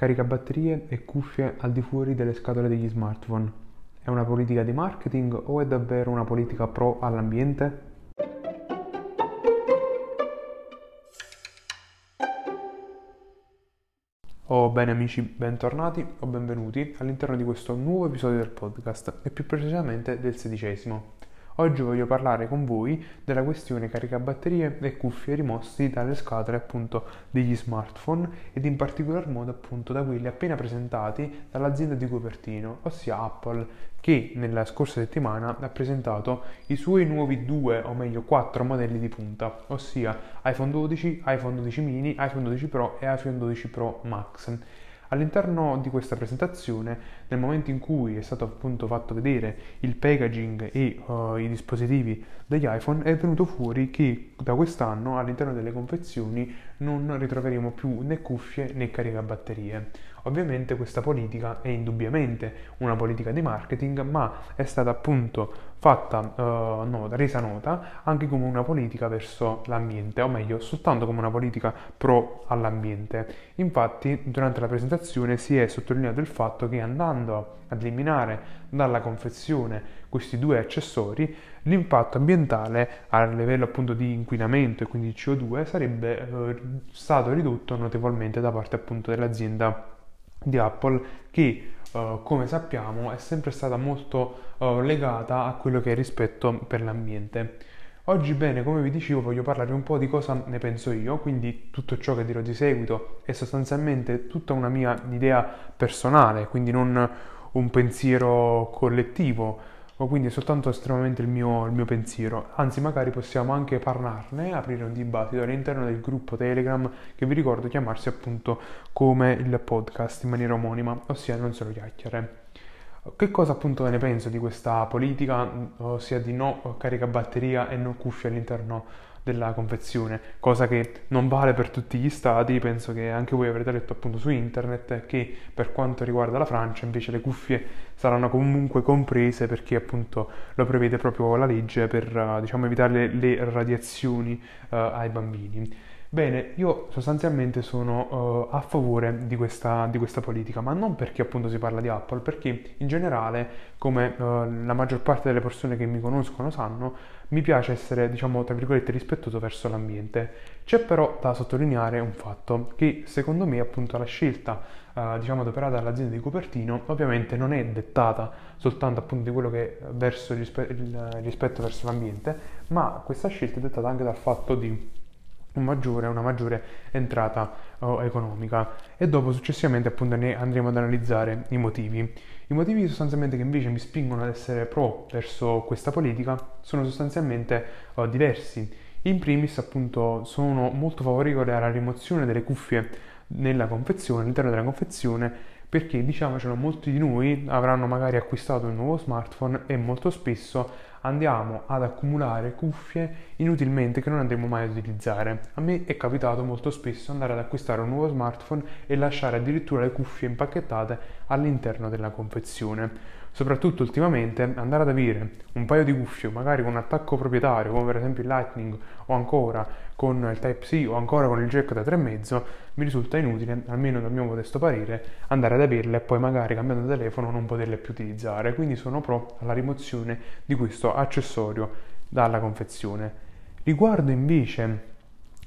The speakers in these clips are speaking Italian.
caricabatterie e cuffie al di fuori delle scatole degli smartphone. È una politica di marketing o è davvero una politica pro all'ambiente? Oh, bene amici, bentornati o benvenuti all'interno di questo nuovo episodio del podcast e più precisamente del sedicesimo. Oggi voglio parlare con voi della questione caricabatterie e cuffie rimossi dalle scatole appunto degli smartphone ed in particolar modo appunto da quelli appena presentati dall'azienda di Cupertino, ossia Apple, che nella scorsa settimana ha presentato i suoi nuovi due o meglio quattro modelli di punta, ossia iPhone 12, iPhone 12 mini, iPhone 12 Pro e iPhone 12 Pro Max. All'interno di questa presentazione, nel momento in cui è stato appunto fatto vedere il packaging e uh, i dispositivi degli iPhone, è venuto fuori che da quest'anno all'interno delle confezioni non ritroveremo più né cuffie né caricabatterie. Ovviamente questa politica è indubbiamente una politica di marketing, ma è stata appunto fatta uh, nota, resa nota anche come una politica verso l'ambiente, o meglio, soltanto come una politica pro all'ambiente. Infatti, durante la presentazione si è sottolineato il fatto che andando ad eliminare dalla confezione questi due accessori, l'impatto ambientale a livello appunto di inquinamento e quindi CO2 sarebbe uh, stato ridotto notevolmente da parte appunto dell'azienda di Apple che uh, come sappiamo è sempre stata molto uh, legata a quello che è rispetto per l'ambiente. Oggi bene, come vi dicevo, voglio parlare un po' di cosa ne penso io, quindi tutto ciò che dirò di seguito è sostanzialmente tutta una mia idea personale, quindi non un pensiero collettivo quindi è soltanto estremamente il mio, il mio, pensiero. Anzi, magari possiamo anche parlarne, aprire un dibattito all'interno del gruppo Telegram che vi ricordo chiamarsi appunto come il podcast in maniera omonima, ossia non solo chiacchiere. Che cosa appunto ne penso di questa politica, ossia di no caricabatteria e no cuffie all'interno della confezione, cosa che non vale per tutti gli stati, penso che anche voi avrete letto appunto su internet che per quanto riguarda la Francia invece le cuffie saranno comunque comprese perché appunto lo prevede proprio la legge per diciamo evitare le, radiazioni uh, ai bambini. Bene, io sostanzialmente sono uh, a favore di questa, di questa, politica, ma non perché appunto si parla di Apple, perché in generale, come uh, la maggior parte delle persone che mi conoscono sanno, mi piace essere, diciamo, tra virgolette, rispettoso verso l'ambiente. C'è però da sottolineare un fatto, che secondo me appunto la scelta, uh, diciamo, adoperata dall'azienda di Cupertino, ovviamente non è dettata soltanto appunto di quello che è verso il rispetto verso l'ambiente, ma questa scelta è dettata anche dal fatto di un maggiore, una maggiore entrata oh, economica e dopo successivamente appunto ne andremo ad analizzare i motivi. I motivi sostanzialmente che invece mi spingono ad essere pro verso questa politica sono sostanzialmente oh, diversi. In primis appunto sono molto favorevole alla rimozione delle cuffie nella confezione, all'interno della confezione perché diciamocelo molti di noi avranno magari acquistato un nuovo smartphone e molto spesso andiamo ad accumulare cuffie inutilmente che non andremo mai ad utilizzare. A me è capitato molto spesso andare ad acquistare un nuovo smartphone e lasciare addirittura le cuffie impacchettate all'interno della confezione. Soprattutto ultimamente andare ad avere un paio di cuffie, magari con attacco proprietario, come per esempio il Lightning o ancora con il Type-C o ancora con il jack da 3,5, mi risulta inutile, almeno dal mio modesto parere, andare ad averle e poi magari cambiando telefono non poterle più utilizzare. Quindi sono pro alla rimozione di questo accessorio dalla confezione. Riguardo invece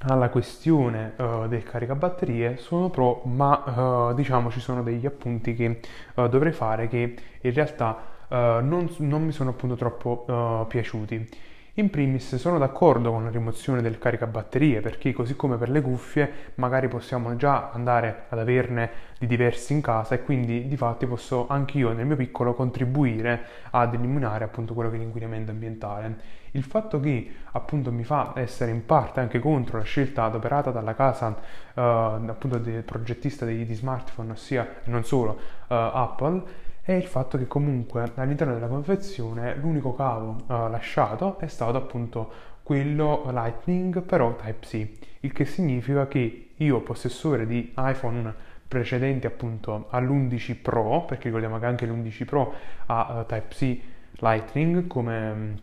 alla questione uh, del caricabatterie sono pro, ma uh, diciamo ci sono degli appunti che uh, dovrei fare che in realtà non, non, mi sono appunto troppo piaciuti. In primis sono d'accordo con la rimozione del caricabatterie perché così come per le cuffie magari possiamo già andare ad averne di diversi in casa e quindi di fatti posso anch'io nel mio piccolo contribuire ad eliminare appunto quello che è l'inquinamento ambientale. Il fatto che appunto mi fa essere in parte anche contro la scelta adoperata dalla casa uh, appunto del progettista di smartphone, ossia non solo uh, Apple, è il fatto che comunque all'interno della confezione l'unico cavo uh, lasciato è stato appunto quello Lightning però Type-C, il che significa che io possessore di iPhone precedenti appunto all'11 Pro, perché ricordiamo che anche l'11 Pro ha uh, Type-C Lightning come,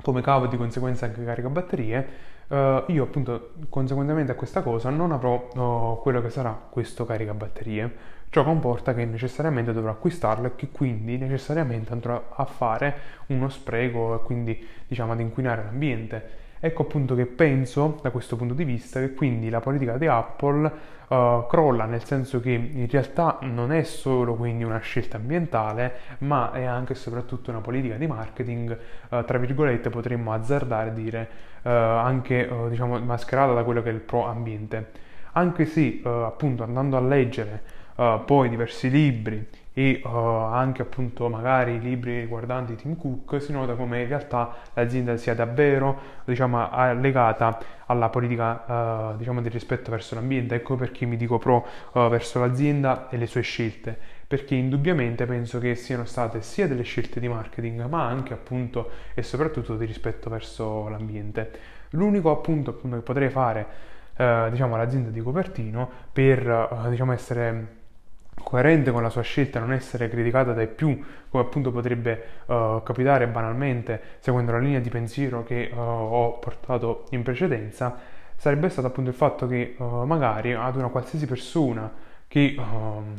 come cavo e di conseguenza anche carica batterie, uh, io appunto conseguentemente a questa cosa non avrò uh, quello che sarà questo caricabatterie. Ciò comporta che necessariamente dovrò acquistarlo e che quindi necessariamente andrò a fare uno spreco e quindi diciamo ad inquinare l'ambiente. Ecco appunto che penso da questo punto di vista che quindi la politica di Apple uh, crolla nel senso che in realtà non è solo quindi una scelta ambientale ma è anche e soprattutto una politica di marketing uh, tra virgolette potremmo azzardare e dire uh, anche diciamo mascherata da quello che è il pro ambiente anche se appunto andando a leggere poi diversi libri e uh, anche appunto magari libri riguardanti Tim Cook si nota come in realtà l'azienda sia davvero diciamo legata alla politica uh, diciamo di rispetto verso l'ambiente. Ecco perché mi dico pro uh, verso l'azienda e le sue scelte. Perché indubbiamente penso che siano state sia delle scelte di marketing ma anche appunto e soprattutto di rispetto verso l'ambiente. L'unico appunto, appunto che potrei fare diciamo all'azienda di Copertino per diciamo essere coerente con la sua scelta, non essere criticata dai più, come appunto potrebbe uh, capitare banalmente seguendo la linea di pensiero che uh, ho portato in precedenza, sarebbe stato appunto il fatto che uh, magari ad una qualsiasi persona che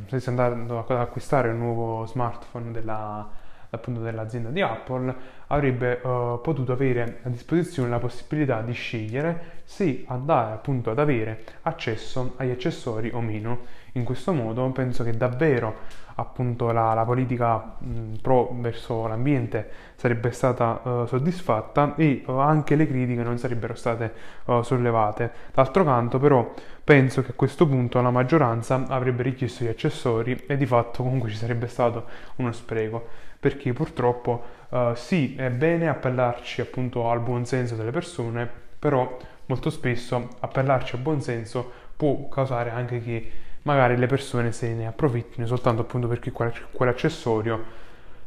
stesse andando ad acquistare un nuovo smartphone della, appunto dell'azienda di Apple avrebbe uh, potuto avere a disposizione la possibilità di scegliere se andare appunto ad avere accesso agli accessori o meno. In questo modo penso che davvero appunto la, la politica mh, pro verso l'ambiente sarebbe stata uh, soddisfatta e uh, anche le critiche non sarebbero state sollevate. D'altro canto però penso che a questo punto la maggioranza avrebbe richiesto gli accessori e di fatto comunque ci sarebbe stato uno spreco perché purtroppo uh, sì, è bene appellarci appunto al buon senso delle persone, però molto spesso appellarci al buon senso può causare anche che magari le persone se ne approfittino soltanto appunto perché quell'accessorio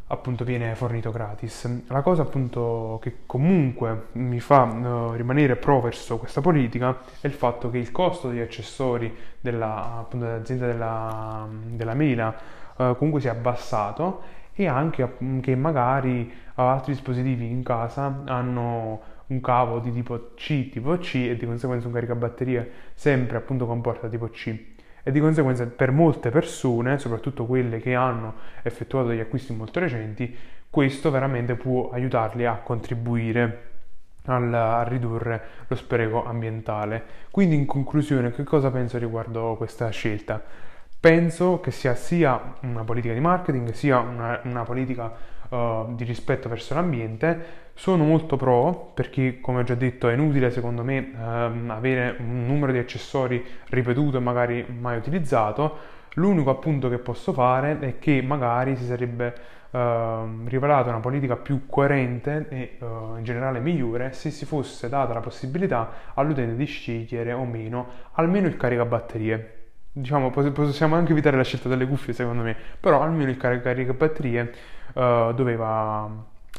appunto viene fornito gratis. La cosa appunto che comunque mi fa uh, rimanere pro verso questa politica è il fatto che il costo degli accessori della, appunto, dell'azienda della, della Mela uh, comunque si è abbassato e anche che magari altri dispositivi in casa hanno un cavo di tipo C, tipo C e di conseguenza un caricabatterie sempre appunto comporta tipo C e di conseguenza per molte persone, soprattutto quelle che hanno effettuato degli acquisti molto recenti, questo veramente può aiutarli a contribuire a ridurre lo spreco ambientale. Quindi in conclusione che cosa penso riguardo questa scelta? Penso che sia sia una politica di marketing sia una, una politica uh, di rispetto verso l'ambiente. Sono molto pro perché, come ho già detto, è inutile secondo me uh, avere un numero di accessori ripetuto e magari mai utilizzato. L'unico appunto che posso fare è che magari si sarebbe uh, rivelata una politica più coerente e uh, in generale migliore se si fosse data la possibilità all'utente di scegliere o meno almeno il caricabatterie diciamo, possiamo anche evitare la scelta delle cuffie secondo me, però almeno il caricabatterie uh, doveva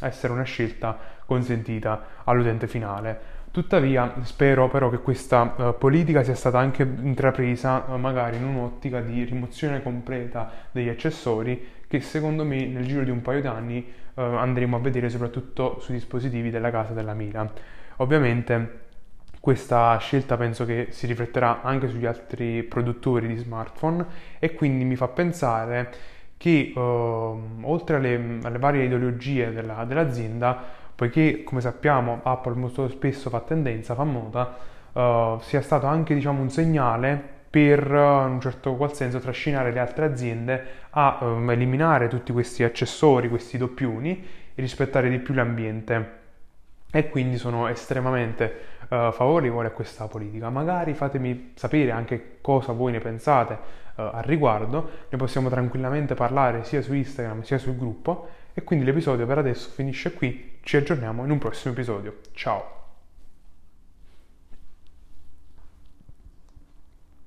essere una scelta consentita all'utente finale. Tuttavia spero però che questa uh, politica sia stata anche intrapresa uh, magari in un'ottica di rimozione completa degli accessori che secondo me nel giro di un paio d'anni uh, andremo a vedere soprattutto sui dispositivi della casa della Mila. Ovviamente questa scelta penso che si rifletterà anche sugli altri produttori di smartphone e quindi mi fa pensare che uh, oltre alle, alle, varie ideologie della, dell'azienda, poiché come sappiamo Apple molto spesso fa tendenza, fa moda, uh, sia stato anche diciamo, un segnale per in un certo qual senso trascinare le altre aziende a um, eliminare tutti questi accessori, questi doppioni e rispettare di più l'ambiente. E quindi sono estremamente uh, favorevole a questa politica. Magari fatemi sapere anche cosa voi ne pensate uh, al riguardo, ne possiamo tranquillamente parlare sia su Instagram sia sul gruppo e quindi l'episodio per adesso finisce qui, ci aggiorniamo in un prossimo episodio. Ciao!